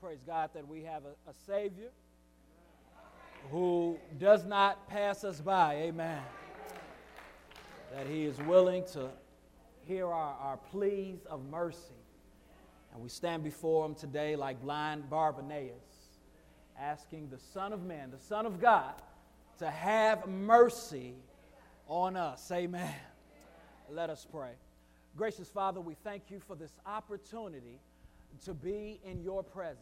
Praise God that we have a, a Savior who does not pass us by. Amen. That He is willing to hear our, our pleas of mercy. And we stand before Him today like blind Bartimaeus, asking the Son of Man, the Son of God, to have mercy on us. Amen. Let us pray. Gracious Father, we thank you for this opportunity to be in your presence.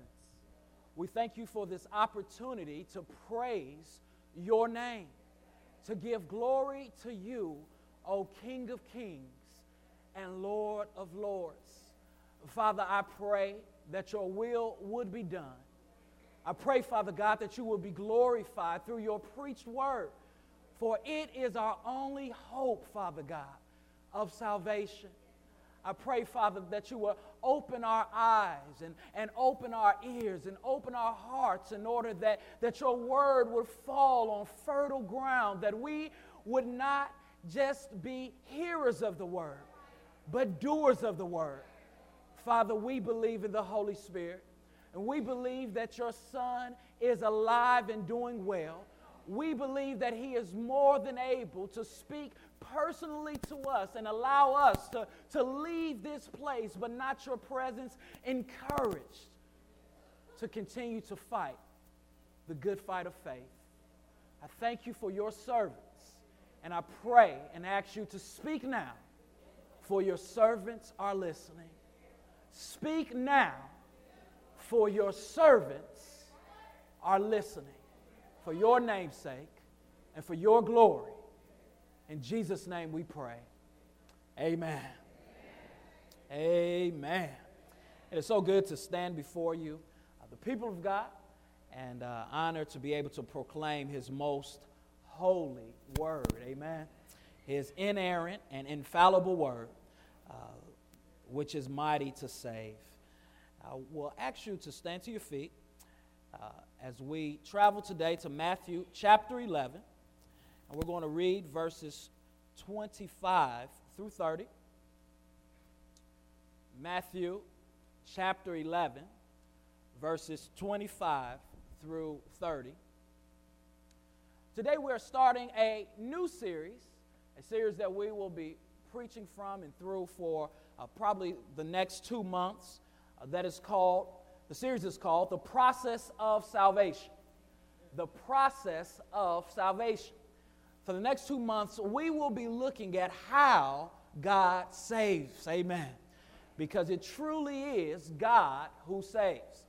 We thank you for this opportunity to praise your name, to give glory to you, O King of kings and Lord of lords. Father, I pray that your will would be done. I pray, Father God, that you will be glorified through your preached word, for it is our only hope, Father God, of salvation. I pray, Father, that you will open our eyes and, and open our ears and open our hearts in order that, that your word would fall on fertile ground, that we would not just be hearers of the word, but doers of the word. Father, we believe in the Holy Spirit, and we believe that your Son is alive and doing well. We believe that he is more than able to speak personally to us and allow us to, to leave this place, but not your presence, encouraged to continue to fight the good fight of faith. I thank you for your servants, and I pray and ask you to speak now, for your servants are listening. Speak now, for your servants are listening. For your name's sake and for your glory. In Jesus' name we pray. Amen. Amen. It is so good to stand before you, uh, the people of God, and uh, honored to be able to proclaim His most holy word. Amen. His inerrant and infallible word, uh, which is mighty to save. I will ask you to stand to your feet uh, as we travel today to Matthew chapter 11. And we're going to read verses 25 through 30. Matthew chapter 11, verses 25 through 30. Today we're starting a new series, a series that we will be preaching from and through for uh, probably the next two months. Uh, that is called, the series is called The Process of Salvation. The Process of Salvation for the next two months, we will be looking at how God saves. Amen. Because it truly is God who saves.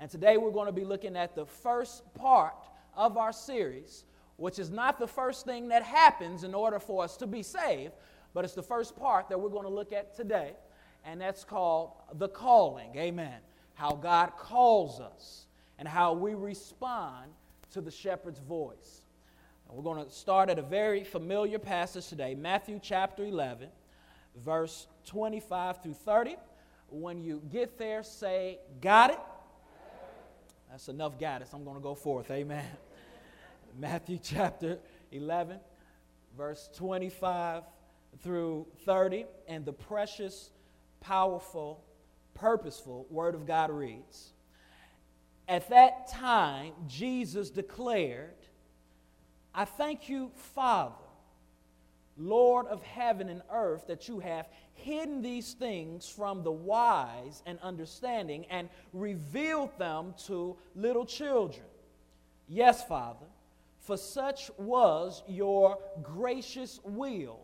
And today we're going to be looking at the first part of our series, which is not the first thing that happens in order for us to be saved, but it's the first part that we're going to look at today, and that's called the calling. Amen. How God calls us and how we respond to the shepherd's voice. We're going to start at a very familiar passage today, Matthew chapter 11, verse 25 through 30. When you get there, say, Got it? That's enough got it. I'm going to go forth. Amen. Matthew chapter 11, verse 25 through 30. And the precious, powerful, purposeful Word of God reads At that time, Jesus declared, I thank you, Father, Lord of heaven and earth, that you have hidden these things from the wise and understanding and revealed them to little children. Yes, Father, for such was your gracious will.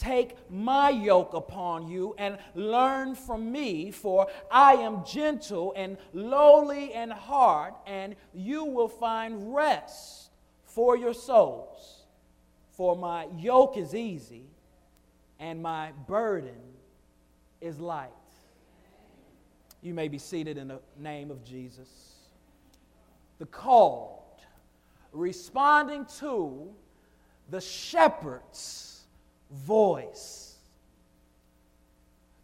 Take my yoke upon you and learn from me, for I am gentle and lowly in heart, and you will find rest for your souls. For my yoke is easy and my burden is light. You may be seated in the name of Jesus. The called, responding to the shepherd's voice.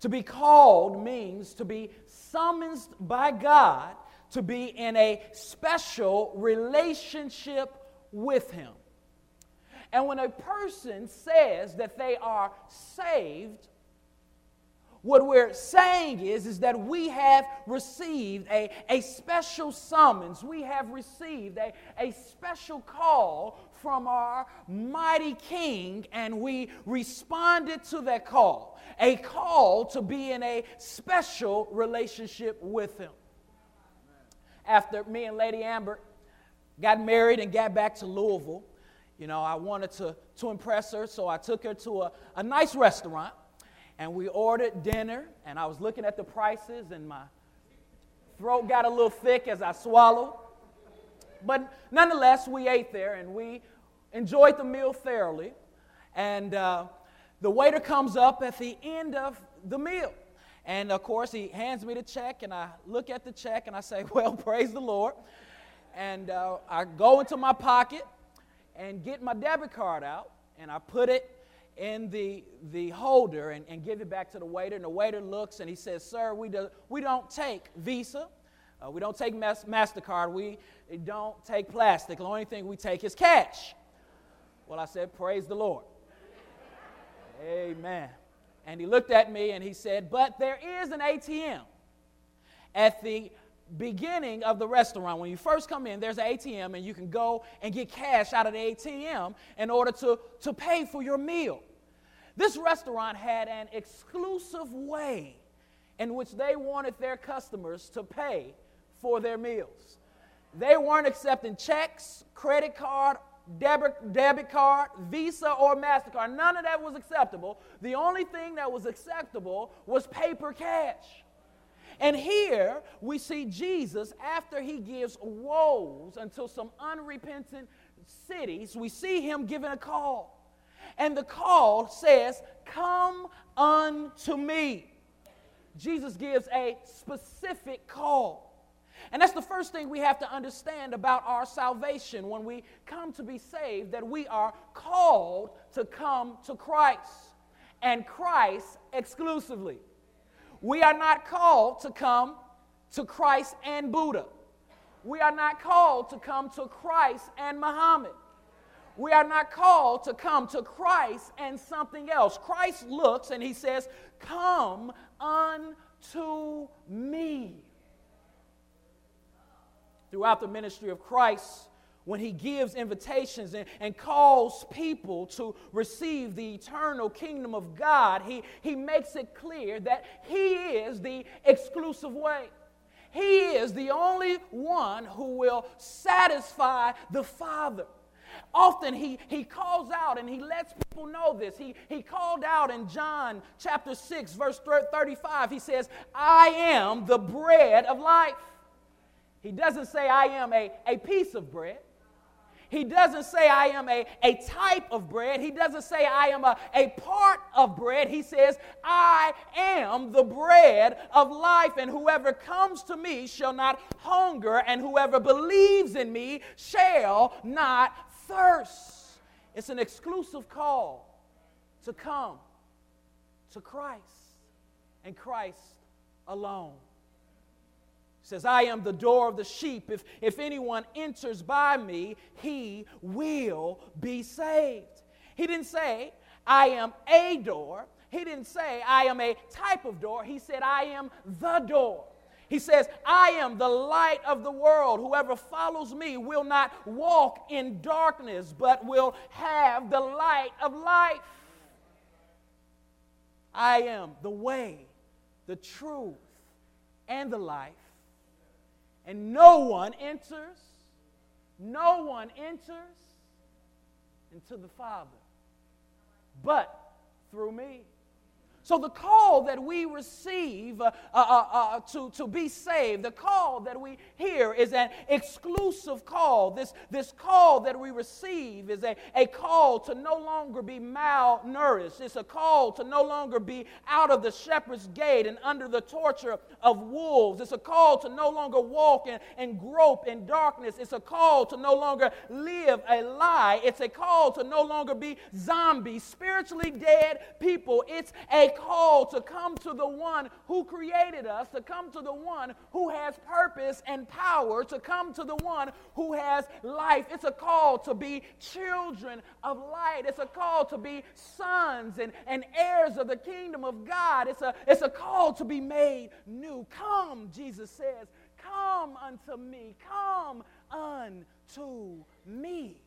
To be called means to be summoned by God to be in a special relationship with Him. And when a person says that they are saved, what we're saying is, is that we have received a, a special summons. We have received a, a special call from our mighty King, and we responded to that call. A call to be in a special relationship with Him. After me and Lady Amber got married and got back to Louisville, you know, I wanted to, to impress her, so I took her to a, a nice restaurant and we ordered dinner, and I was looking at the prices, and my throat got a little thick as I swallowed. But nonetheless, we ate there, and we enjoyed the meal thoroughly. And uh, the waiter comes up at the end of the meal. And of course, he hands me the check, and I look at the check, and I say, Well, praise the Lord. And uh, I go into my pocket and get my debit card out, and I put it in the, the holder and, and give it back to the waiter. And the waiter looks and he says, Sir, we, do, we don't take Visa. Uh, we don't take mas- MasterCard. We don't take plastic. The only thing we take is cash. Well, I said, Praise the Lord. Amen. And he looked at me and he said, But there is an ATM at the beginning of the restaurant, when you first come in, there's an ATM, and you can go and get cash out of the ATM in order to, to pay for your meal. This restaurant had an exclusive way in which they wanted their customers to pay for their meals. They weren't accepting checks, credit card, debit, debit card, Visa, or MasterCard. None of that was acceptable. The only thing that was acceptable was paper cash. And here we see Jesus after he gives woes unto some unrepentant cities, we see him giving a call. And the call says, Come unto me. Jesus gives a specific call. And that's the first thing we have to understand about our salvation when we come to be saved that we are called to come to Christ and Christ exclusively. We are not called to come to Christ and Buddha. We are not called to come to Christ and Muhammad. We are not called to come to Christ and something else. Christ looks and he says, Come unto me. Throughout the ministry of Christ, when he gives invitations and, and calls people to receive the eternal kingdom of God, he, he makes it clear that he is the exclusive way. He is the only one who will satisfy the Father. Often he, he calls out and he lets people know this. He, he called out in John chapter 6, verse 35. He says, I am the bread of life. He doesn't say, I am a, a piece of bread. He doesn't say, I am a, a type of bread. He doesn't say, I am a, a part of bread. He says, I am the bread of life, and whoever comes to me shall not hunger, and whoever believes in me shall not thirst. It's an exclusive call to come to Christ and Christ alone. Says, I am the door of the sheep. If, if anyone enters by me, he will be saved. He didn't say, I am a door. He didn't say, I am a type of door. He said, I am the door. He says, I am the light of the world. Whoever follows me will not walk in darkness, but will have the light of life. I am the way, the truth, and the life. And no one enters, no one enters into the Father but through me. So, the call that we receive uh, uh, uh, uh, to, to be saved, the call that we hear is an exclusive call. This, this call that we receive is a, a call to no longer be malnourished. It's a call to no longer be out of the shepherd's gate and under the torture of wolves. It's a call to no longer walk and, and grope in darkness. It's a call to no longer live a lie. It's a call to no longer be zombies, spiritually dead people. It's a call to come to the one who created us, to come to the one who has purpose and power, to come to the one who has life. It's a call to be children of light. It's a call to be sons and, and heirs of the kingdom of God. It's a, it's a call to be made new. Come, Jesus says, come unto me. Come unto me.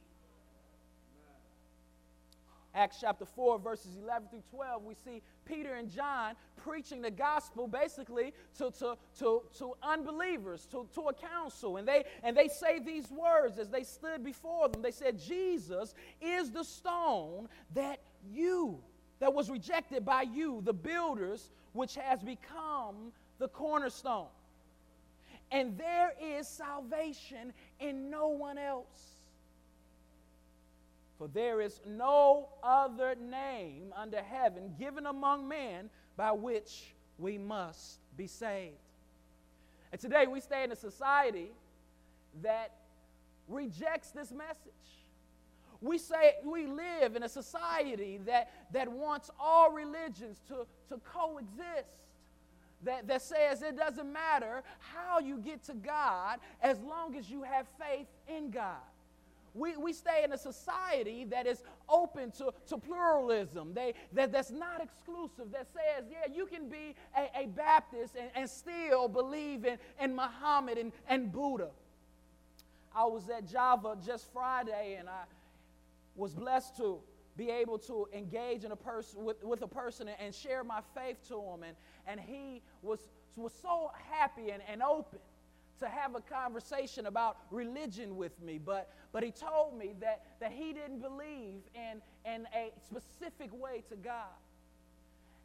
Acts chapter 4, verses 11 through 12, we see Peter and John preaching the gospel basically to, to, to, to unbelievers, to, to a council. And they, and they say these words as they stood before them. They said, Jesus is the stone that you, that was rejected by you, the builders, which has become the cornerstone. And there is salvation in no one else. For there is no other name under heaven given among men by which we must be saved. And today we stay in a society that rejects this message. We say we live in a society that, that wants all religions to, to coexist. That, that says it doesn't matter how you get to God as long as you have faith in God. We, we stay in a society that is open to, to pluralism, they, that, that's not exclusive, that says, yeah, you can be a, a Baptist and, and still believe in, in Muhammad and, and Buddha. I was at Java just Friday and I was blessed to be able to engage in a person with, with a person and share my faith to him. And, and he was, was so happy and, and open to have a conversation about religion with me, but, but he told me that, that he didn't believe in, in a specific way to God.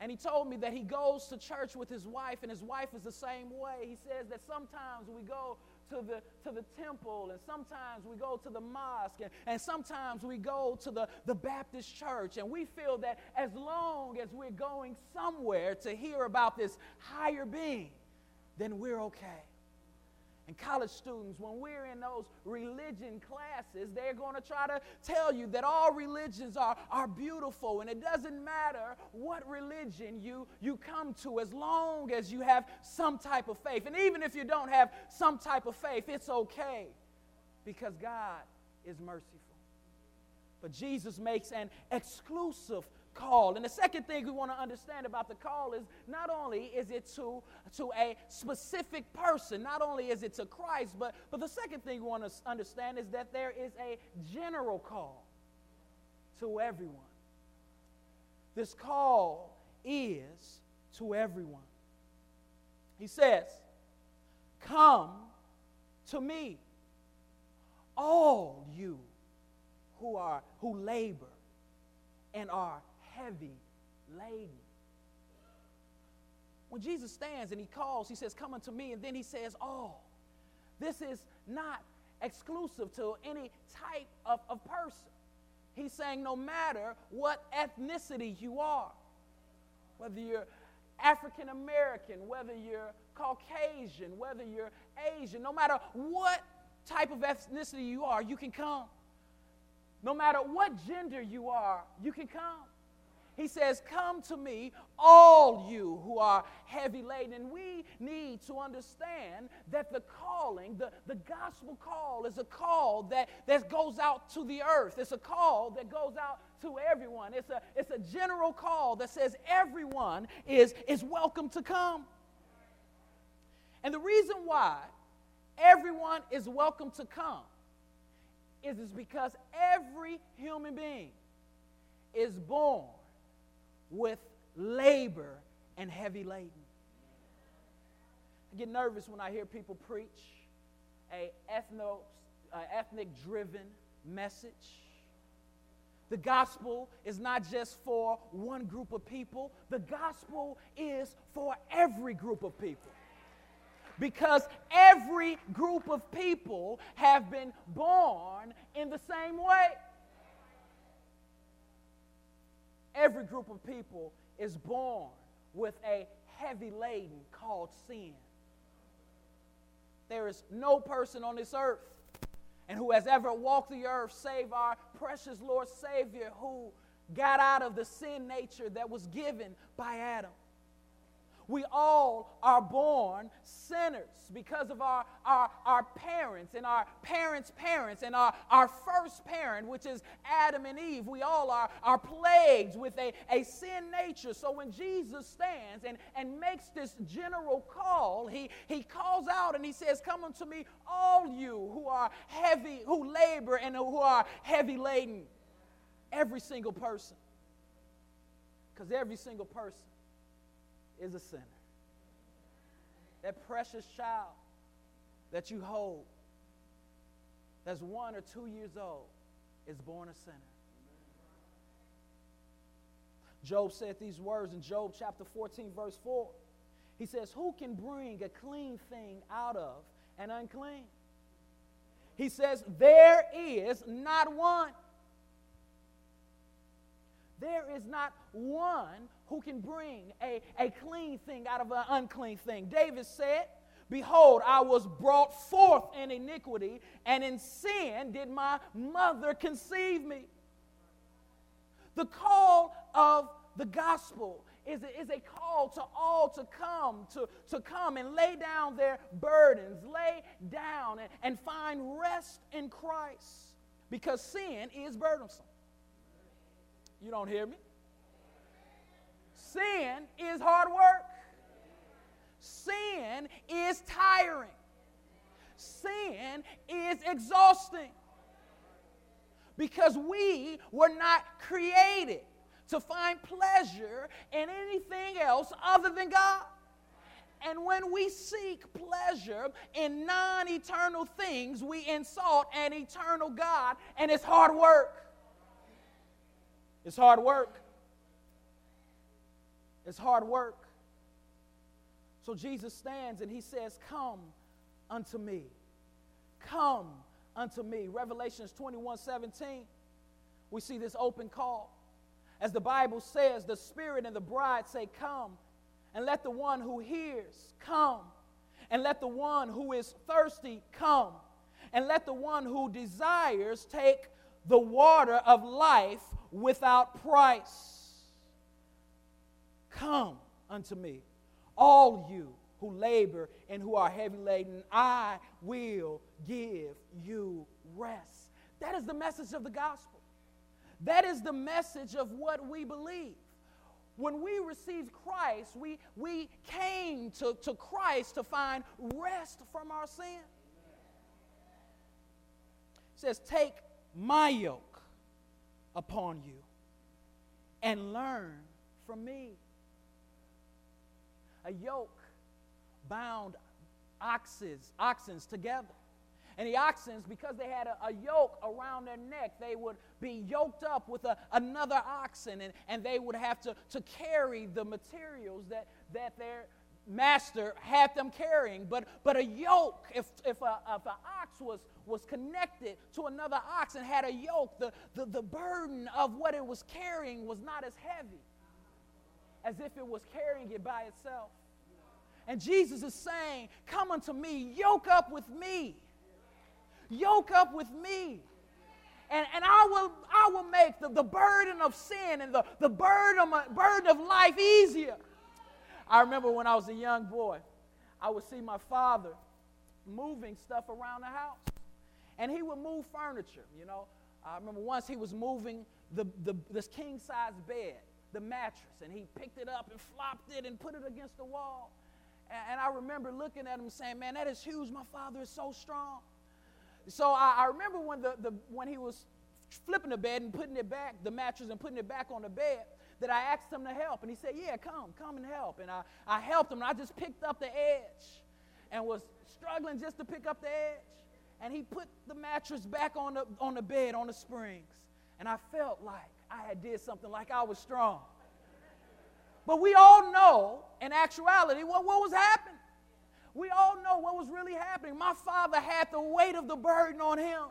And he told me that he goes to church with his wife, and his wife is the same way. He says that sometimes we go to the, to the temple, and sometimes we go to the mosque, and, and sometimes we go to the, the Baptist church, and we feel that as long as we're going somewhere to hear about this higher being, then we're okay. And college students, when we're in those religion classes, they're going to try to tell you that all religions are, are beautiful and it doesn't matter what religion you, you come to as long as you have some type of faith. And even if you don't have some type of faith, it's okay because God is merciful. But Jesus makes an exclusive call. And the second thing we want to understand about the call is not only is it to, to a specific person, not only is it to Christ, but, but the second thing we want to understand is that there is a general call to everyone. This call is to everyone. He says, Come to me, all you who are who labor and are heavy laden. When Jesus stands and he calls, he says, Come unto me, and then he says, All. This is not exclusive to any type of, of person. He's saying, No matter what ethnicity you are, whether you're African American, whether you're Caucasian, whether you're Asian, no matter what type of ethnicity you are, you can come. No matter what gender you are, you can come. He says, Come to me, all you who are heavy laden. And we need to understand that the calling, the, the gospel call, is a call that, that goes out to the earth. It's a call that goes out to everyone. It's a, it's a general call that says everyone is, is welcome to come. And the reason why everyone is welcome to come is, is because every human being is born with labor and heavy laden. I get nervous when I hear people preach a ethno, uh, ethnic driven message. the gospel is not just for one group of people, the gospel is for every group of people. Because every group of people have been born in the same way. Every group of people is born with a heavy laden called sin. There is no person on this earth and who has ever walked the earth save our precious Lord Savior who got out of the sin nature that was given by Adam. We all are born sinners because of our, our, our parents and our parents' parents and our, our first parent, which is Adam and Eve. We all are, are plagued with a, a sin nature. So when Jesus stands and, and makes this general call, he, he calls out and he says, Come unto me, all you who are heavy, who labor and who are heavy laden. Every single person. Because every single person is a sinner. That precious child that you hold, that's one or two years old, is born a sinner. Job said these words in Job chapter 14, verse 4. He says, Who can bring a clean thing out of an unclean? He says, There is not one. There is not one who can bring a, a clean thing out of an unclean thing. David said, Behold, I was brought forth in iniquity, and in sin did my mother conceive me. The call of the gospel is a, is a call to all to come, to, to come and lay down their burdens, lay down and, and find rest in Christ because sin is burdensome. You don't hear me? Sin is hard work. Sin is tiring. Sin is exhausting. Because we were not created to find pleasure in anything else other than God. And when we seek pleasure in non eternal things, we insult an eternal God, and it's hard work. It's hard work. It's hard work. So Jesus stands and he says, Come unto me. Come unto me. Revelations 21 17, we see this open call. As the Bible says, the Spirit and the bride say, Come. And let the one who hears come. And let the one who is thirsty come. And let the one who desires take the water of life without price. Come unto me, all you who labor and who are heavy laden, I will give you rest. That is the message of the gospel. That is the message of what we believe. When we received Christ, we, we came to, to Christ to find rest from our sin. It says, Take my yoke upon you and learn from me. A yoke bound oxes, oxens together. And the oxens, because they had a, a, yoke around their neck, they would be yoked up with a, another oxen, and, and they would have to, to carry the materials that, that their master had them carrying. But, but a yoke, if, if, a, if an ox was, was connected to another ox and had a yoke, the, the, the burden of what it was carrying was not as heavy as if it was carrying it by itself. And Jesus is saying, Come unto me, yoke up with me. Yoke up with me. And, and I, will, I will make the, the burden of sin and the, the burden, of, burden of life easier. I remember when I was a young boy, I would see my father moving stuff around the house. And he would move furniture, you know. I remember once he was moving the, the, this king size bed, the mattress, and he picked it up and flopped it and put it against the wall. And, and I remember looking at him saying, Man, that is huge. My father is so strong. So I, I remember when, the, the, when he was flipping the bed and putting it back, the mattress, and putting it back on the bed, that I asked him to help. And he said, Yeah, come, come and help. And I, I helped him, and I just picked up the edge and was struggling just to pick up the edge. And he put the mattress back on the, on the bed, on the springs. and I felt like I had did something like I was strong. But we all know, in actuality, what, what was happening. We all know what was really happening. My father had the weight of the burden on him.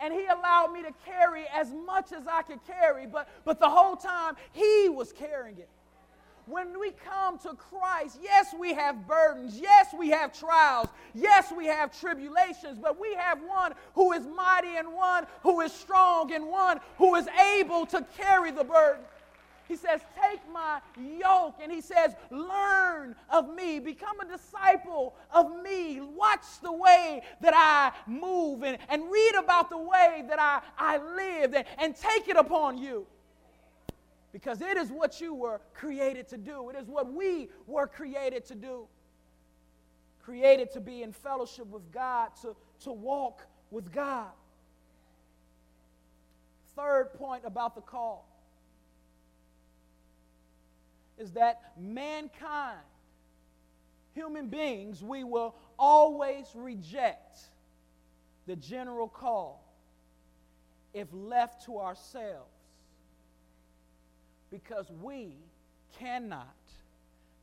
And he allowed me to carry as much as I could carry, but, but the whole time he was carrying it. When we come to Christ, yes, we have burdens. Yes, we have trials. Yes, we have tribulations, but we have one who is mighty and one who is strong and one who is able to carry the burden. He says, Take my yoke. And he says, Learn of me. Become a disciple of me. Watch the way that I move and, and read about the way that I, I live and, and take it upon you. Because it is what you were created to do, it is what we were created to do. Created to be in fellowship with God, to, to walk with God. Third point about the call is that mankind, human beings, we will always reject the general call if left to ourselves because we cannot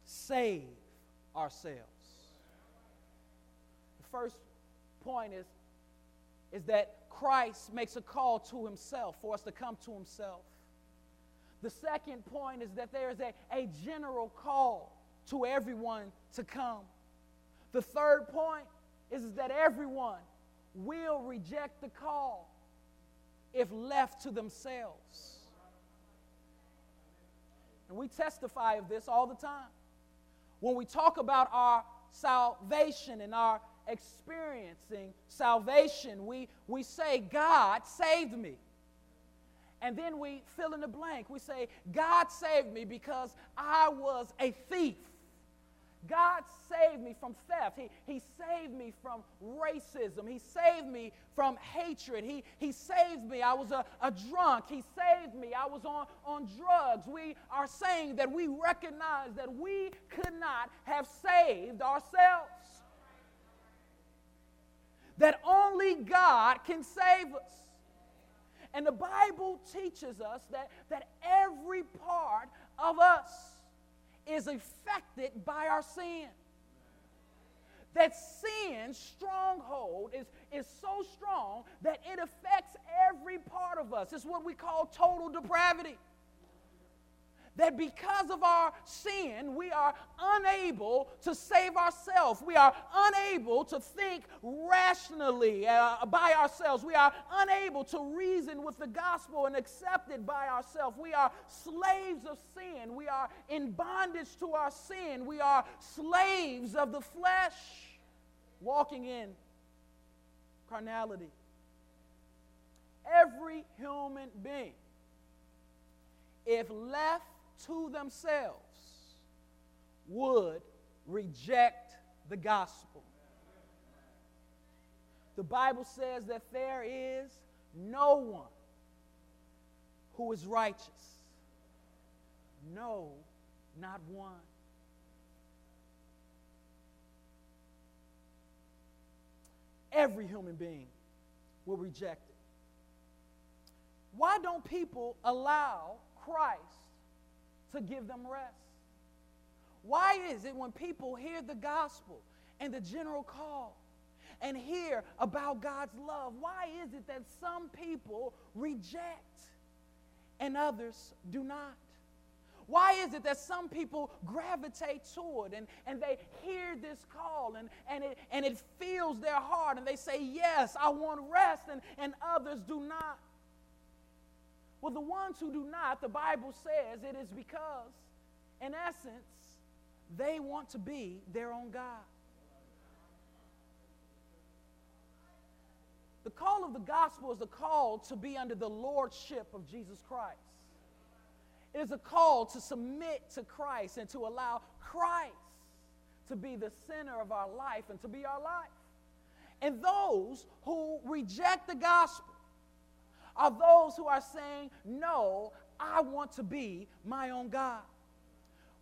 save ourselves. The first point is, is that Christ makes a call to himself for us to come to himself. The second point is that there is a, a general call to everyone to come. The third point is, that everyone will reject the call if left to themselves. And we testify of this all the time. When we talk about our salvation and our experiencing salvation, we, we say, God saved me and then we fill in the blank. We say, God saved me because I was a thief. God saved me from theft. He, he saved me from racism. He saved me from hatred. He, he saved me. I was a, a drunk. He saved me. I was on, on drugs. We are saying that we recognize that we could not have saved ourselves. That only God can save us. And the Bible teaches us that, that every part of us is affected by our sin. That sin's stronghold is, is so strong that it affects every part of us. It's what we call total depravity that because of our sin, we are unable to save ourselves. We are unable to think rationally uh, by ourselves. We are unable to reason with the gospel and accept it by ourselves. We are slaves of sin. We are in bondage to our sin. We are slaves of the flesh, walking in carnality. Every human being, if left to themselves would reject the gospel. The Bible says that there is no one who is righteous. No, not one. Every human being will reject it. Why don't people allow Christ to give them rest. Why is it when people hear the gospel and the general call and hear about God's love, why is it that some people reject and others do not? Why is it that some people gravitate toward and, and they hear this call and, and, it, and it fills their heart and they say, Yes, I want rest, and, and others do not? Well, the ones who do not, the Bible says it is because, in essence, they want to be their own God. The call of the gospel is a call to be under the lordship of Jesus Christ. It is a call to submit to Christ and to allow Christ to be the center of our life and to be our life. And those who reject the gospel, are those who are saying, No, I want to be my own God.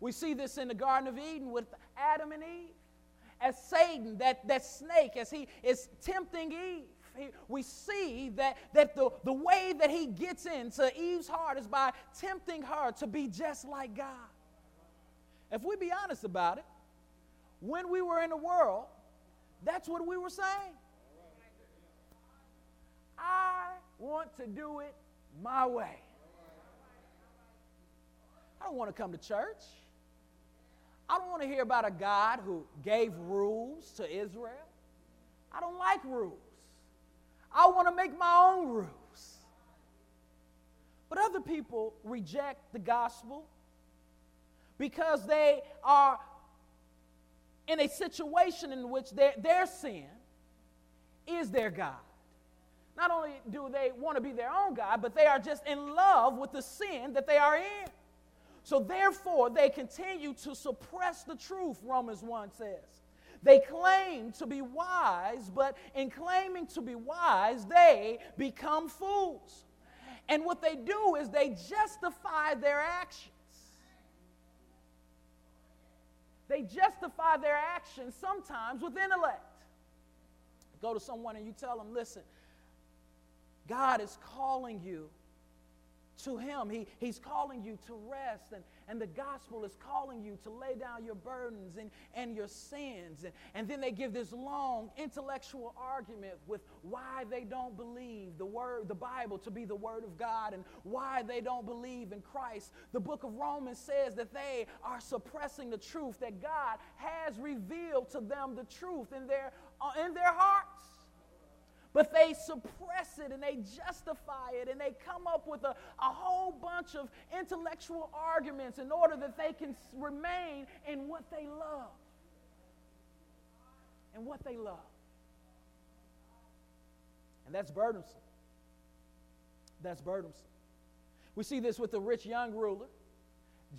We see this in the Garden of Eden with Adam and Eve. As Satan, that, that snake, as he is tempting Eve, we see that, that the, the way that he gets into Eve's heart is by tempting her to be just like God. If we be honest about it, when we were in the world, that's what we were saying. I want to do it my way. I don't want to come to church. I don't want to hear about a God who gave rules to Israel. I don't like rules. I want to make my own rules. But other people reject the gospel because they are in a situation in which their, their sin is their God. Not only do they want to be their own God, but they are just in love with the sin that they are in. So therefore, they continue to suppress the truth, Romans 1 says. They claim to be wise, but in claiming to be wise, they become fools. And what they do is they justify their actions. They justify their actions sometimes with intellect. Go to someone and you tell them, listen, God is calling you to Him. He, he's calling you to rest, and, and the gospel is calling you to lay down your burdens and, and your sins. And, and then they give this long intellectual argument with why they don't believe the word, the Bible to be the Word of God, and why they don't believe in Christ. The book of Romans says that they are suppressing the truth, that God has revealed to them the truth in their, uh, in their hearts. But they suppress it and they justify it and they come up with a, a whole bunch of intellectual arguments in order that they can remain in what they love. And what they love. And that's burdensome. That's burdensome. We see this with the rich young ruler.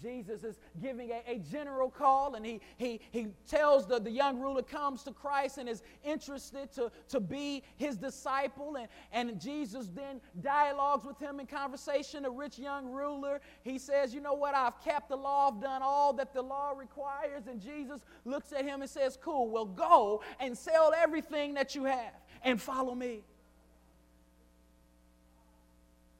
Jesus is giving a, a, general call, and he, he, he tells the, the young ruler comes to Christ and is interested to, to be his disciple. And, and Jesus then dialogues with him in conversation. The rich young ruler, he says, You know what? I've kept the law, I've done all that the law requires. And Jesus looks at him and says, Cool, well, go and sell everything that you have and follow me.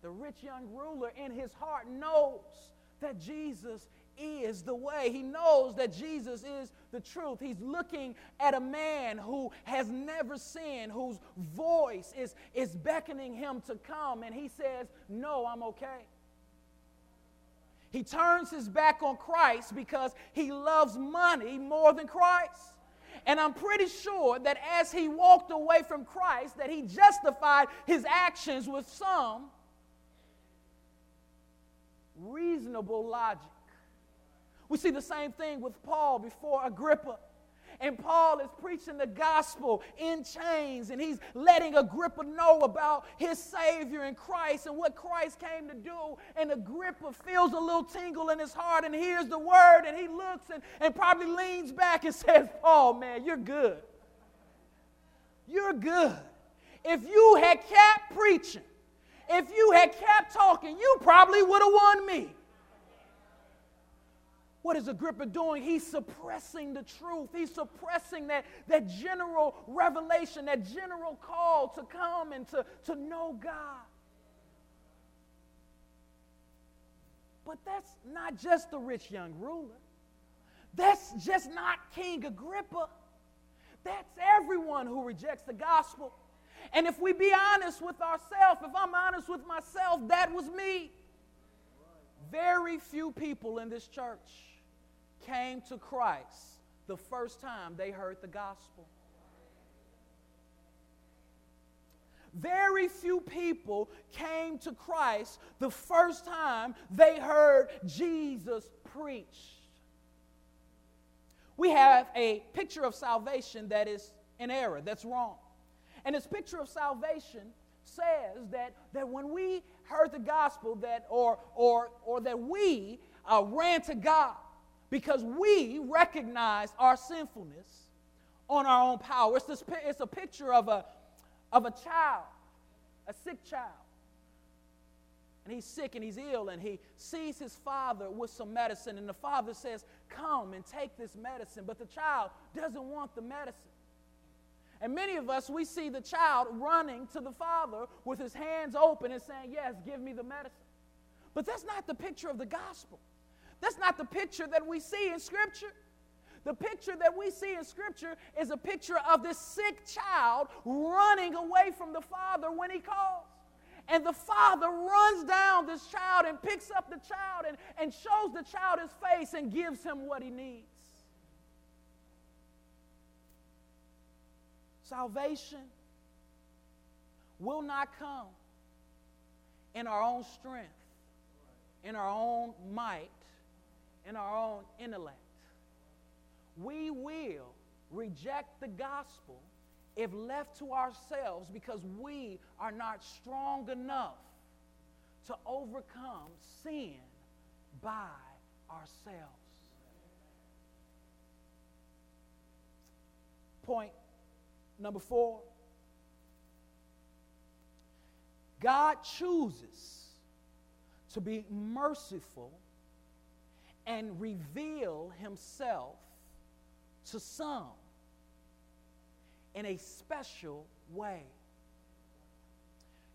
The rich young ruler in his heart knows that Jesus is the way. He knows that Jesus is the truth. He's looking at a man who has never sinned, whose voice is, is beckoning him to come, and he says, No, I'm okay. He turns his back on Christ because he loves money more than Christ. And I'm pretty sure that as he walked away from Christ, that he justified his actions with some reasonable logic. We see the same thing with Paul before Agrippa. And Paul is preaching the gospel in chains, and he's letting Agrippa know about his Savior in Christ and what Christ came to do. And Agrippa feels a little tingle in his heart and hears the word, and he looks and, and probably leans back and says, Paul, man, you're good. You're good. If you had kept preaching, if you had kept talking, you probably would have won me. What is Agrippa doing? He's suppressing the truth. He's suppressing that, that general revelation, that general call to come and to, to know God. But that's not just the rich young ruler. That's just not King Agrippa. That's everyone who rejects the gospel. And if we be honest with ourselves, if I'm honest with myself, that was me. Very few people in this church came to Christ the first time they heard the gospel. Very few people came to Christ the first time they heard Jesus preach. We have a picture of salvation that is in error, that's wrong. And this picture of salvation says that, that when we heard the gospel that or or or that we uh, ran to God because we recognized our sinfulness on our own power. It's, this, it's a picture of a, of a child, a sick child. And he's sick and he's ill, and he sees his father with some medicine, and the father says, Come and take this medicine. But the child doesn't want the medicine. And many of us, we see the child running to the father with his hands open and saying, Yes, give me the medicine. But that's not the picture of the gospel. That's not the picture that we see in Scripture. The picture that we see in Scripture is a picture of this sick child running away from the father when he calls. And the father runs down this child and picks up the child and, and shows the child his face and gives him what he needs. Salvation will not come in our own strength, in our own might, in our own intellect. We will reject the gospel if left to ourselves because we are not strong enough to overcome sin by ourselves. Point number four God chooses to be merciful and reveal himself to some in a special way.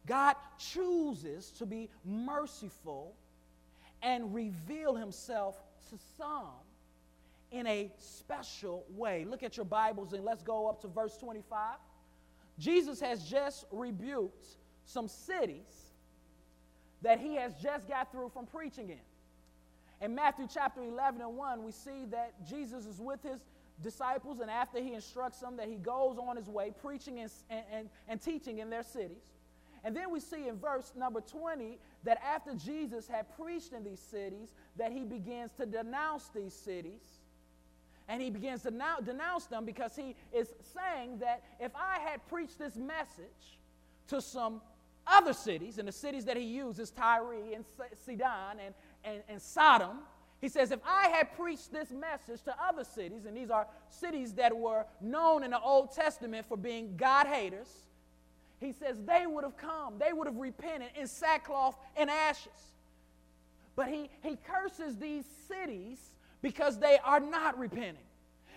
God chooses to be merciful and reveal himself to some in a special way. Look at your Bibles and let's go up to verse 25. Jesus has just rebuked some cities that he has just got through from preaching in. In Matthew chapter 11 and 1, we see that Jesus is with his disciples, and after he instructs them, that he goes on his way preaching and, and, and teaching in their cities. And then we see in verse number 20 that after Jesus had preached in these cities, that he begins to denounce these cities. And he begins to now denounce them because he is saying that if I had preached this message to some other cities, and the cities that he uses, Tyre and Sidon and, and, and Sodom, he says, if I had preached this message to other cities, and these are cities that were known in the Old Testament for being God haters, he says they would have come, they would have repented in sackcloth and ashes. But he, he curses these cities because they are not repenting.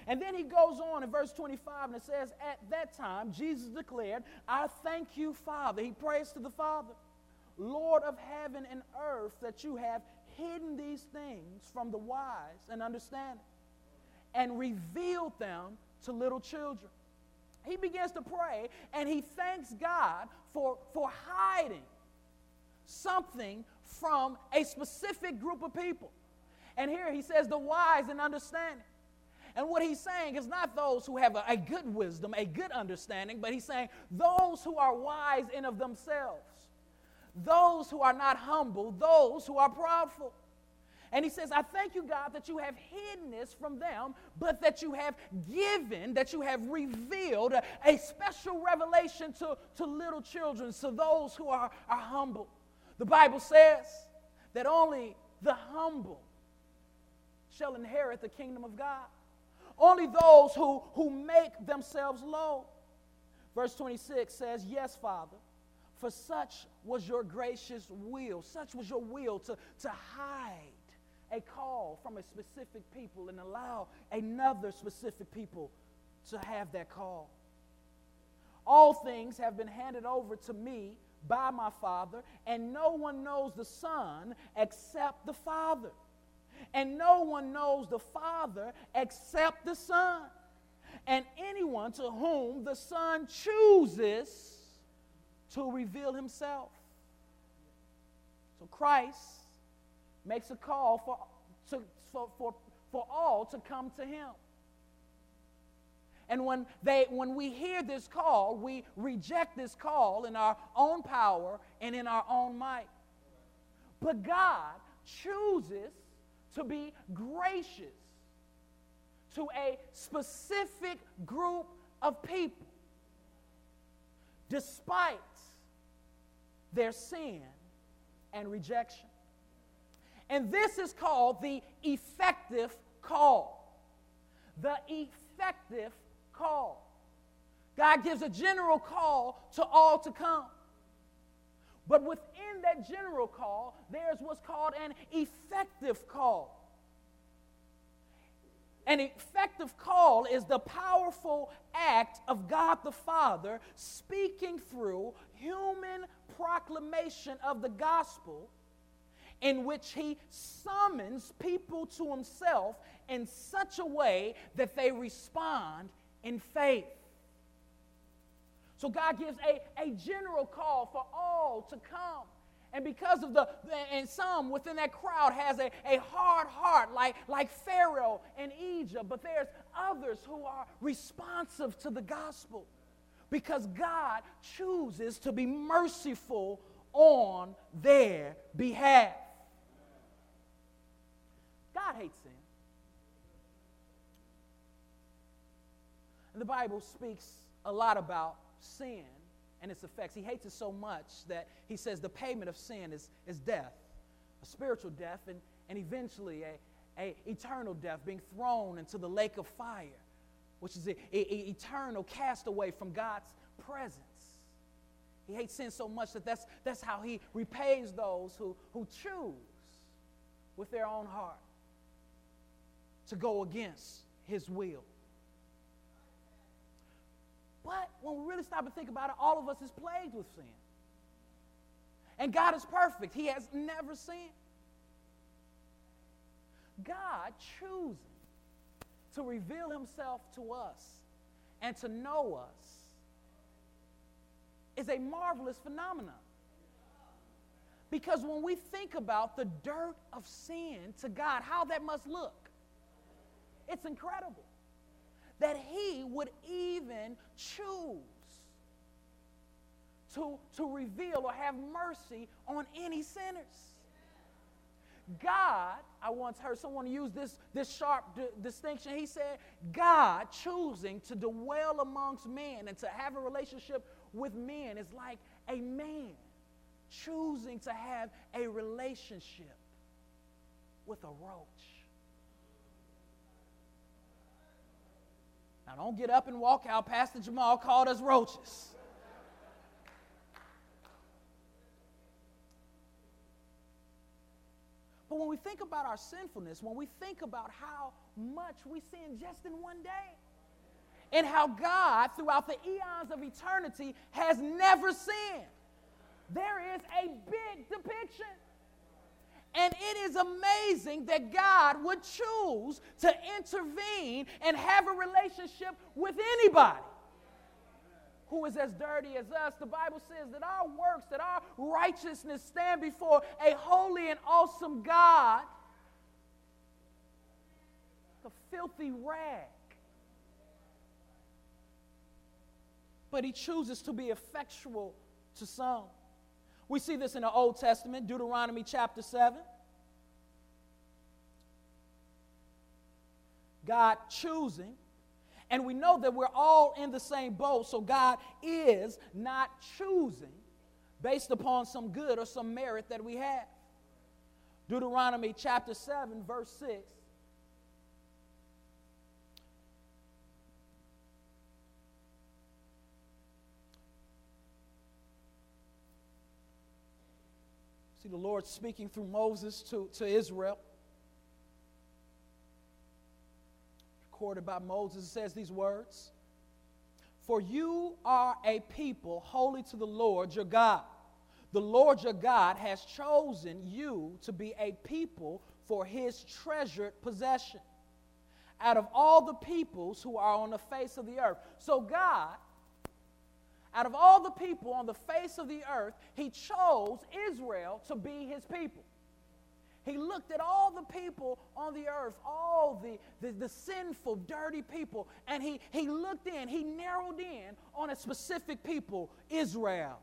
And then he goes on in verse 25 and it says, At that time, Jesus declared, I thank you, Father. He prays to the Father, Lord of heaven and earth, that you have hidden these things from the wise and understanding and revealed them to little children. He begins to pray and he thanks God for, for hiding something from a specific group of people. And here he says, the wise and understanding. And what he's saying is not those who have a, a, good wisdom, a good understanding, but he's saying those who are wise in of themselves those who are not humble, those who are proudful. And he says, I thank you, God, that you have hidden this from them, but that you have given, that you have revealed a, a special revelation to, to little children, to those who are, are humble. The Bible says that only the humble shall inherit the kingdom of God. Only those who, who make themselves low. Verse 26 says, Yes, Father for such was your gracious will, such was your will to, to hide a call from a specific people and allow another specific people to have that call. All things have been handed over to me by my Father, and no one knows the Son except the Father. And no one knows the Father except the Son. And anyone to whom the Son chooses to reveal himself. So Christ makes a call for, to, for, for, for all to come to him. And when, they, when we hear this call, we reject this call in our own power and in our own might. But God chooses to be gracious to a specific group of people despite their sin and rejection. And this is called the effective call. The effective call. God gives a general call to all to come. But within that general call, there's what's called an effective call. An effective call is the powerful act of God the Father speaking through human proclamation of the gospel in which he summons people to himself in such a way that they respond in faith. So God gives a, a general call for all to come. And because of the, and some within that crowd has a, a hard heart, like, like Pharaoh in Egypt, but there's others who are responsive to the gospel because God chooses to be merciful on their behalf. God hates sin. And the Bible speaks a lot about sin and its effects. He hates it so much that he says the payment of sin is, is death, a spiritual death, and, and eventually a, a eternal death, being thrown into the lake of fire, which is a, a, eternal castaway from God's presence. He hates sin so much that that's, that's how he repays those who, who choose with their own heart to go against his will. But when we really stop and think about it, all of us is plagued with sin. And God is perfect, He has never sinned. God choosing to reveal Himself to us and to know us is a marvelous phenomenon. Because when we think about the dirt of sin to God, how that must look, it's incredible that he would even choose to, to reveal or have mercy on any sinners. God, I once heard someone use this, this sharp d- distinction. He said, God choosing to dwell amongst men and to have a relationship with men is like a man choosing to have a relationship with a roach. Now, don't get up and walk out. Pastor Jamal called us roaches. But when we think about our sinfulness, when we think about how much we sin just in one day, and how God, throughout the eons of eternity, has never sinned, there is a big depiction and it is amazing that God would choose to intervene and have a relationship with anybody who is as dirty as us. The Bible says that our works, that our righteousness stand before a holy and awesome God, a filthy rag. But he chooses to be effectual to some. We see this in the Old Testament, Deuteronomy chapter 7. God choosing. And we know that we're all in the same boat, so God is not choosing based upon some good or some merit that we have. Deuteronomy chapter 7, verse 6. See the Lord speaking through Moses to, to Israel. Recorded by Moses, it says these words For you are a people holy to the Lord your God. The Lord your God has chosen you to be a people for his treasured possession out of all the peoples who are on the face of the earth. So, God out of all the people on the face of the earth, he chose Israel to be his people. He looked at all the people on the earth, all the, the, the, sinful, dirty people, and he, he looked in, he narrowed in on a specific people, Israel.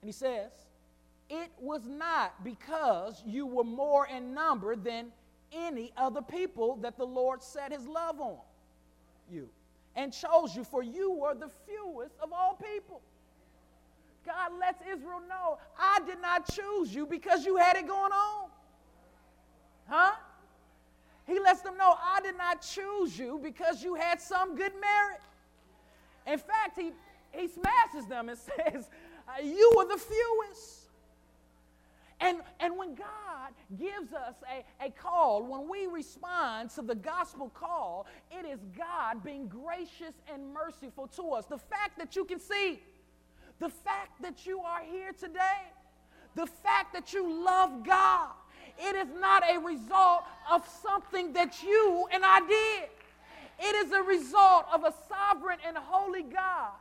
And he says, It was not because you were more in number than any other people that the Lord set his love on you and chose you, for you were the fewest of all people. God lets Israel know, I did not choose you because you had it going on. Huh? He lets them know, I did not choose you because you had some good merit. In fact, he, he smashes them and says, You were the fewest. And, and when God gives us a, a call, when we respond to the gospel call, it is God being gracious and merciful to us. The fact that you can see, the fact that you are here today, the fact that you love God, it is not a result of something that you and I did. It is a result of a sovereign and holy God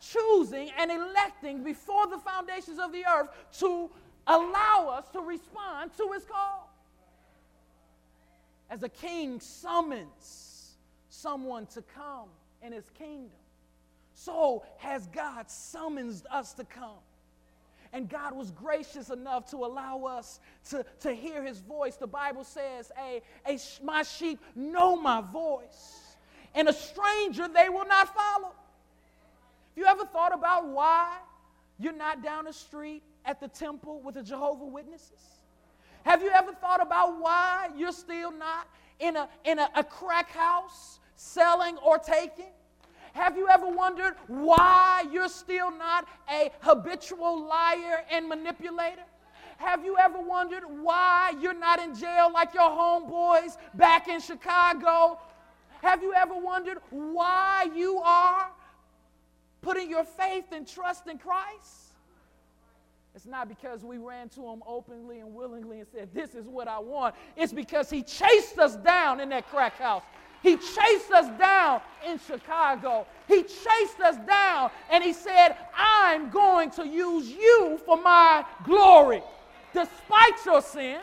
choosing and electing before the foundations of the earth to allow us to respond to his call. As a king summons someone to come in his kingdom, so has God summoned us to come. And God was gracious enough to allow us to, to hear his voice. The Bible says, a, a, My sheep know my voice, and a stranger they will not follow. Have you ever thought about why you're not down the street at the temple with the Jehovah Witnesses? Have you ever thought about why you're still not in a, in a, a crack house selling or taking? Have you ever wondered why you're still not a habitual liar and manipulator? Have you ever wondered why you're not in jail like your homeboys back in Chicago? Have you ever wondered why you are putting your faith and trust in Christ, it's not because we ran to him openly and willingly and said, This is what I want. It's because he chased us down in that crack house. He chased us down in Chicago. He chased us down and he said, I'm going to use you for my glory. Despite your sin,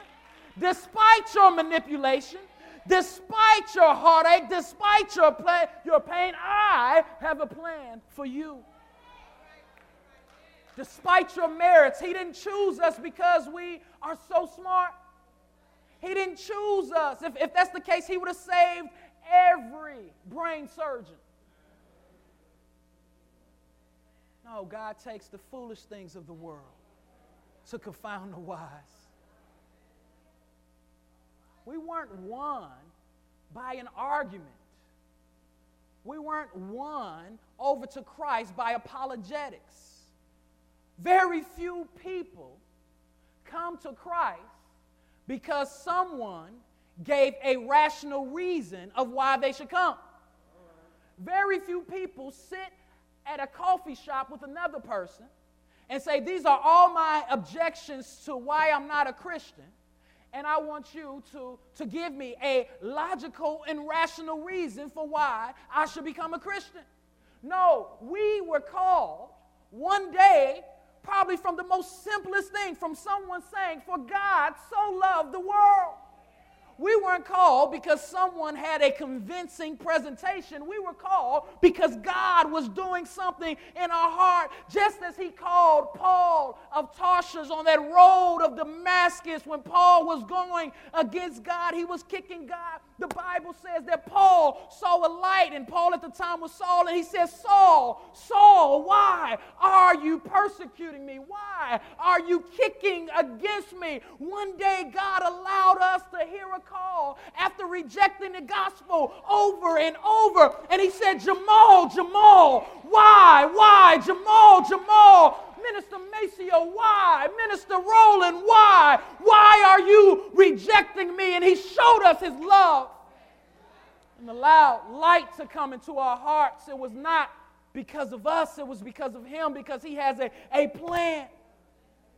despite your manipulation, Despite your heartache, despite your, play, your pain, I have a plan for you. Despite your merits, He didn't choose us because we are so smart. He didn't choose us. If, if that's the case, He would have saved every brain surgeon. No, God takes the foolish things of the world to confound the wise. We weren't won by an argument. We weren't won over to Christ by apologetics. Very few people come to Christ because someone gave a rational reason of why they should come. Very few people sit at a coffee shop with another person and say, These are all my objections to why I'm not a Christian and I want you to, to give me a logical and rational reason for why I should become a Christian. No, we were called one day, probably from the most simplest thing, from someone saying, For God so loved the world we weren't called because someone had a convincing presentation. We were called because God was doing something in our heart, just as He called Paul of Tarshish on that road of Damascus when Paul was going against God. He was kicking God. The Bible says that Paul saw a light, and Paul at the time was Saul, and he says, Saul, Saul, why are you persecuting me? Why are you kicking against me? One day God allowed us to hear a call after rejecting the gospel over and over. And he said, Jamal, Jamal, why, why, Jamal, Jamal, Minister Maceo, why? Minister Roland, why? Why are you rejecting me? And he showed us his love and allowed light to come into our hearts. It was not because of us, it was because of him, because he has a, a plan.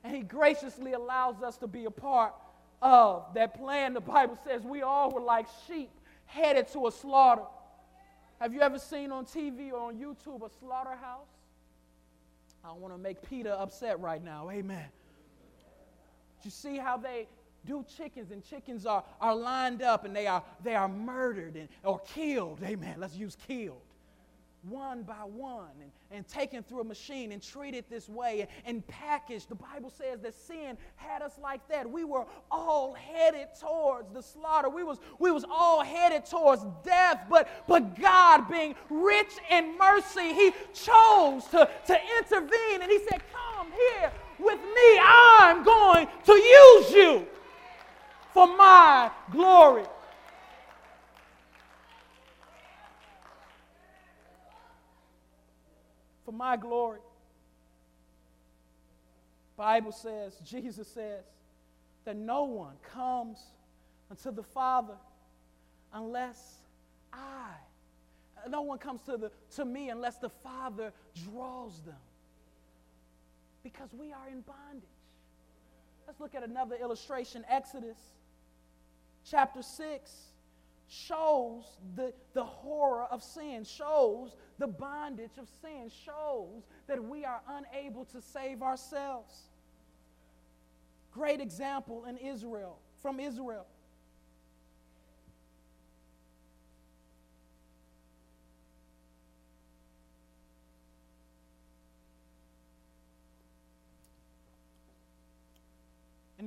And he graciously allows us to be a part of that plan. The Bible says we all were like sheep headed to a slaughter. Have you ever seen on TV or on YouTube a slaughterhouse? I don't want to make Peter upset right now. Amen. You see how they do chickens, and chickens are, are lined up and they are, they are murdered and, or killed. Amen. Let's use killed one by one and, and taken through a machine and treated this way and, and packaged. The Bible says that sin had us like that. We were all headed towards the slaughter. We was, we was all headed towards death, but, but God being rich in mercy, he chose to, to intervene and he said, come here with me. I'm going to use you for my glory. For my glory. Bible says, Jesus says that no one comes unto the Father unless I. No one comes to, the, to me unless the Father draws them. Because we are in bondage. Let's look at another illustration. Exodus chapter 6 shows the, the horror of sin, shows the bondage of sin, shows that we are unable to save ourselves. Great example in Israel, from Israel.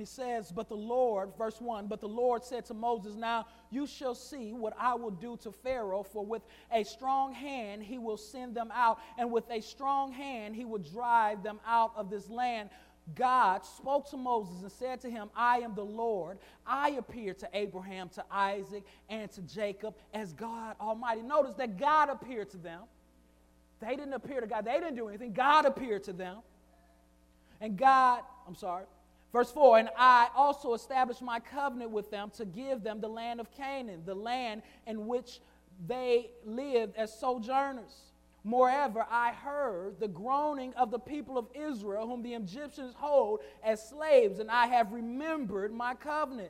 He says, But the Lord, verse 1, but the Lord said to Moses, Now you shall see what I will do to Pharaoh, for with a strong hand he will send them out, and with a strong hand he will drive them out of this land. God spoke to Moses and said to him, I am the Lord. I appeared to Abraham, to Isaac, and to Jacob as God Almighty. Notice that God appeared to them. They didn't appear to God, they didn't do anything. God appeared to them. And God, I'm sorry, Verse 4 And I also established my covenant with them to give them the land of Canaan, the land in which they lived as sojourners. Moreover, I heard the groaning of the people of Israel, whom the Egyptians hold as slaves, and I have remembered my covenant.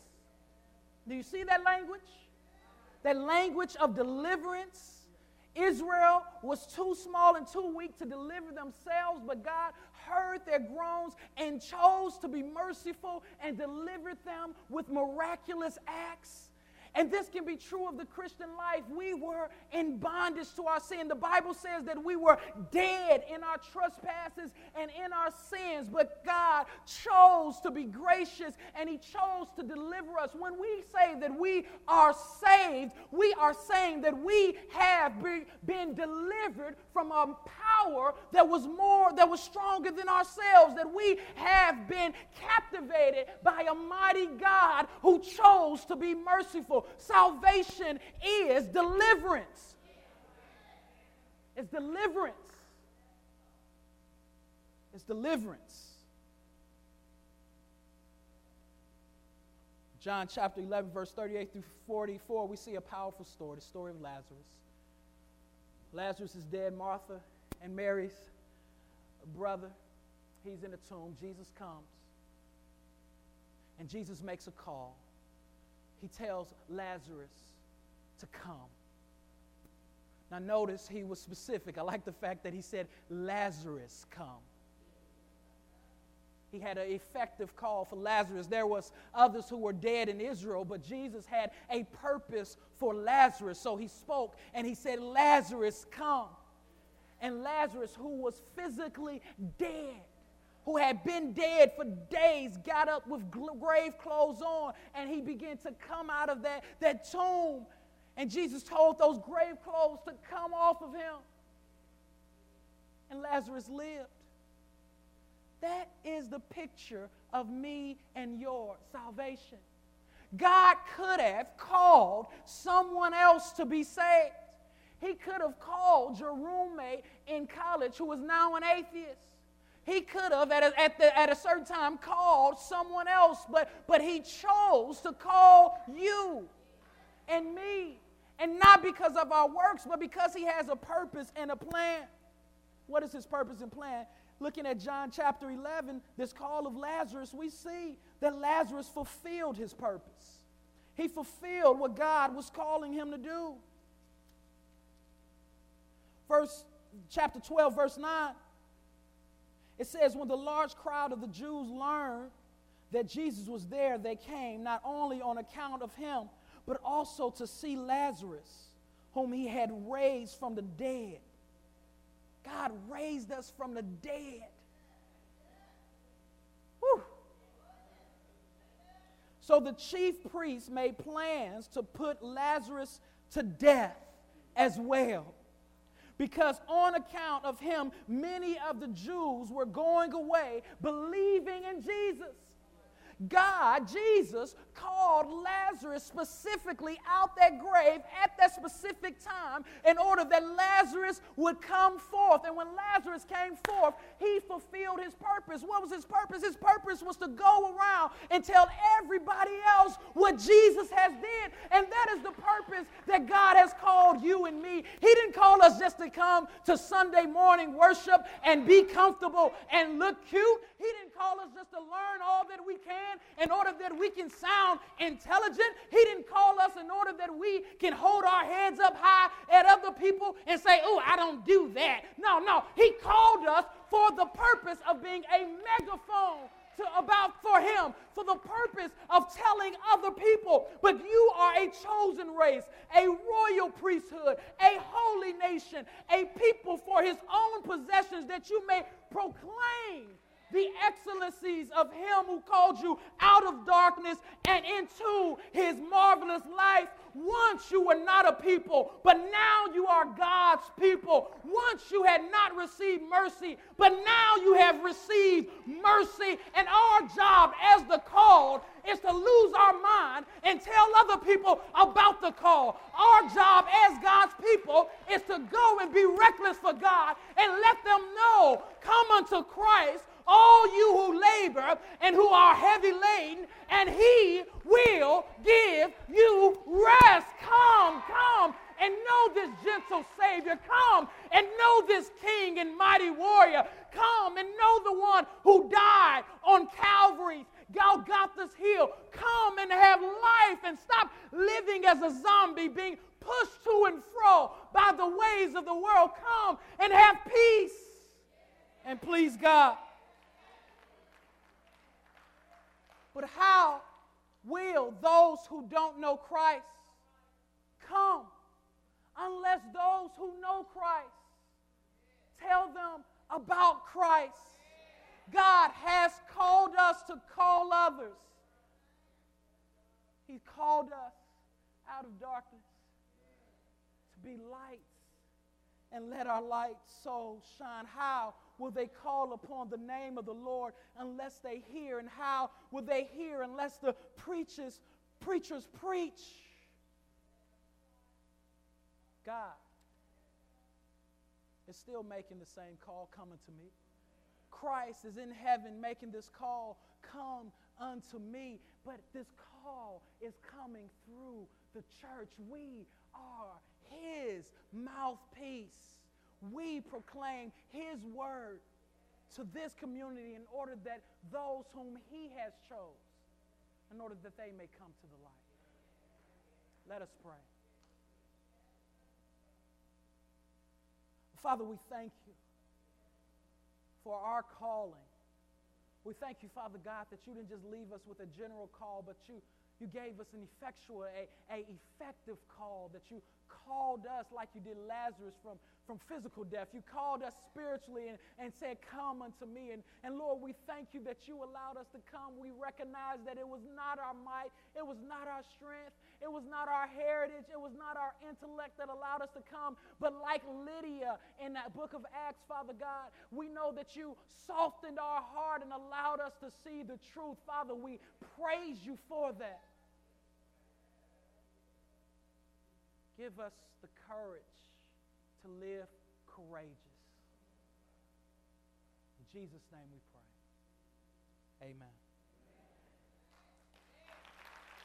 Do you see that language? That language of deliverance. Israel was too small and too weak to deliver themselves, but God heard their groans and chose to be merciful and delivered them with miraculous acts and this can be true of the Christian life. We were in bondage to our sin. The Bible says that we were dead in our trespasses and in our sins, but God chose to be gracious and He chose to deliver us. When we say that we are saved, we are saying that we have be, been delivered from a power that was more, that was stronger than ourselves, that we have been captivated by a mighty God who chose to be merciful Salvation is deliverance. It's deliverance. It's deliverance. John chapter 11, verse 38 through 44, we see a powerful story the story of Lazarus. Lazarus is dead. Martha and Mary's brother, he's in the tomb. Jesus comes, and Jesus makes a call he tells Lazarus to come. Now, notice he was specific. I like the fact that he said, Lazarus, come. He had an effective call for Lazarus. There was others who were dead in Israel, but Jesus had a purpose for Lazarus. So he spoke and he said, Lazarus, come. And Lazarus, who was physically dead, who had been dead for days got up with grave clothes on and he began to come out of that, that tomb. And Jesus told those grave clothes to come off of him. And Lazarus lived. That is the picture of me and your salvation. God could have called someone else to be saved. He could have called your roommate in college who is now an atheist. He could have at a, at, the, at a certain time called someone else, but, but he chose to call you and me. And not because of our works, but because he has a purpose and a plan. What is his purpose and plan? Looking at John chapter 11, this call of Lazarus, we see that Lazarus fulfilled his purpose. He fulfilled what God was calling him to do. Verse chapter 12, verse 9 it says, when the large crowd of the Jews learned that Jesus was there, they came not only on account of him, but also to see Lazarus, whom he had raised from the dead. God raised us from the dead. Whew. So the chief priests made plans to put Lazarus to death as well. Because on account of him, many of the Jews were going away believing in Jesus. God, Jesus, called Lazarus specifically out that grave at that specific time in order that Lazarus would come forth. And when Lazarus came forth, he fulfilled his purpose. What was his purpose? His purpose was to go around and tell everybody else what Jesus has did. And that is the purpose that God has called you and me. He didn't call us just to come to Sunday morning worship and be comfortable and look cute. He didn't call us just to learn all that we can in order that we can sound intelligent. He didn't call us in order that we can hold our heads up high at other people and say, oh, I don't do that. No, no. He called us for the purpose of being a megaphone to, about for him for the purpose of telling other people but you are a chosen race a royal priesthood a holy nation a people for his own possessions that you may proclaim the excellencies of Him who called you out of darkness and into His marvelous life. Once you were not a people, but now you are God's people. Once you had not received mercy, but now you have received mercy. And our job as the called is to lose our mind and tell other people about the call. Our job as God's people is to go and be reckless for God and let them know come unto Christ all you who labor and who are heavy laden, and he will give you rest. Come, come and know this gentle Savior. Come and know this King and mighty warrior. Come and know the one who died on Calvary's Golgotha's hill. Come and have life and stop living as a zombie, being pushed to and fro by the ways of the world. Come and have peace and please God. But how will those who don't know Christ come unless those who know Christ tell them about Christ? God has called us to call others. He called us out of darkness to be lights and let our light so shine. How will they call upon the name of the Lord unless they hear? And how will they hear unless the preachers, preachers preach? God is still making the same call coming to me. Christ is in heaven making this call, come unto me. But this call is coming through the church. We are his mouthpiece we proclaim His word to this community in order that those whom He has chose, in order that they may come to the light. Let us pray. Father, we thank you for our calling. We thank you, Father God, that you didn't just leave us with a general call, but you, you gave us an effectual, a, a effective call, that you called us like you did Lazarus from, from physical death. You called us spiritually and, and said, Come unto me. And, and Lord, we thank you that you allowed us to come. We recognize that it was not our might, it was not our strength, it was not our heritage, it was not our intellect that allowed us to come. But like Lydia in that book of Acts, Father God, we know that you softened our heart and allowed us to see the truth. Father, we praise you for that. Give us the courage to live courageous. In Jesus' name we pray. Amen.